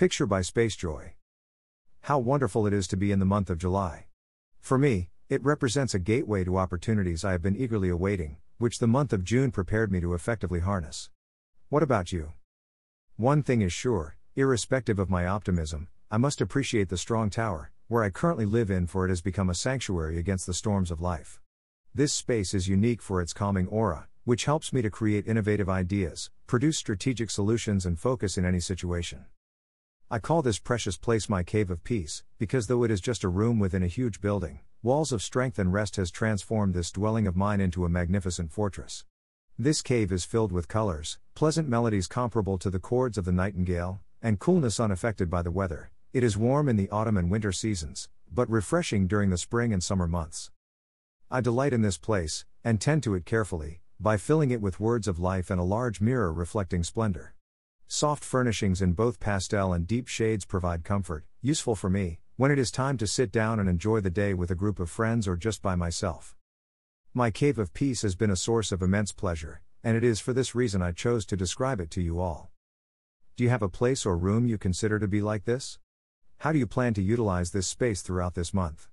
Picture by Spacejoy. How wonderful it is to be in the month of July. For me, it represents a gateway to opportunities I have been eagerly awaiting, which the month of June prepared me to effectively harness. What about you? One thing is sure, irrespective of my optimism, I must appreciate the strong tower, where I currently live in, for it has become a sanctuary against the storms of life. This space is unique for its calming aura, which helps me to create innovative ideas, produce strategic solutions, and focus in any situation. I call this precious place my cave of peace, because though it is just a room within a huge building, Walls of Strength and Rest has transformed this dwelling of mine into a magnificent fortress. This cave is filled with colors, pleasant melodies comparable to the chords of the nightingale, and coolness unaffected by the weather. It is warm in the autumn and winter seasons, but refreshing during the spring and summer months. I delight in this place, and tend to it carefully, by filling it with words of life and a large mirror reflecting splendor. Soft furnishings in both pastel and deep shades provide comfort, useful for me, when it is time to sit down and enjoy the day with a group of friends or just by myself. My cave of peace has been a source of immense pleasure, and it is for this reason I chose to describe it to you all. Do you have a place or room you consider to be like this? How do you plan to utilize this space throughout this month?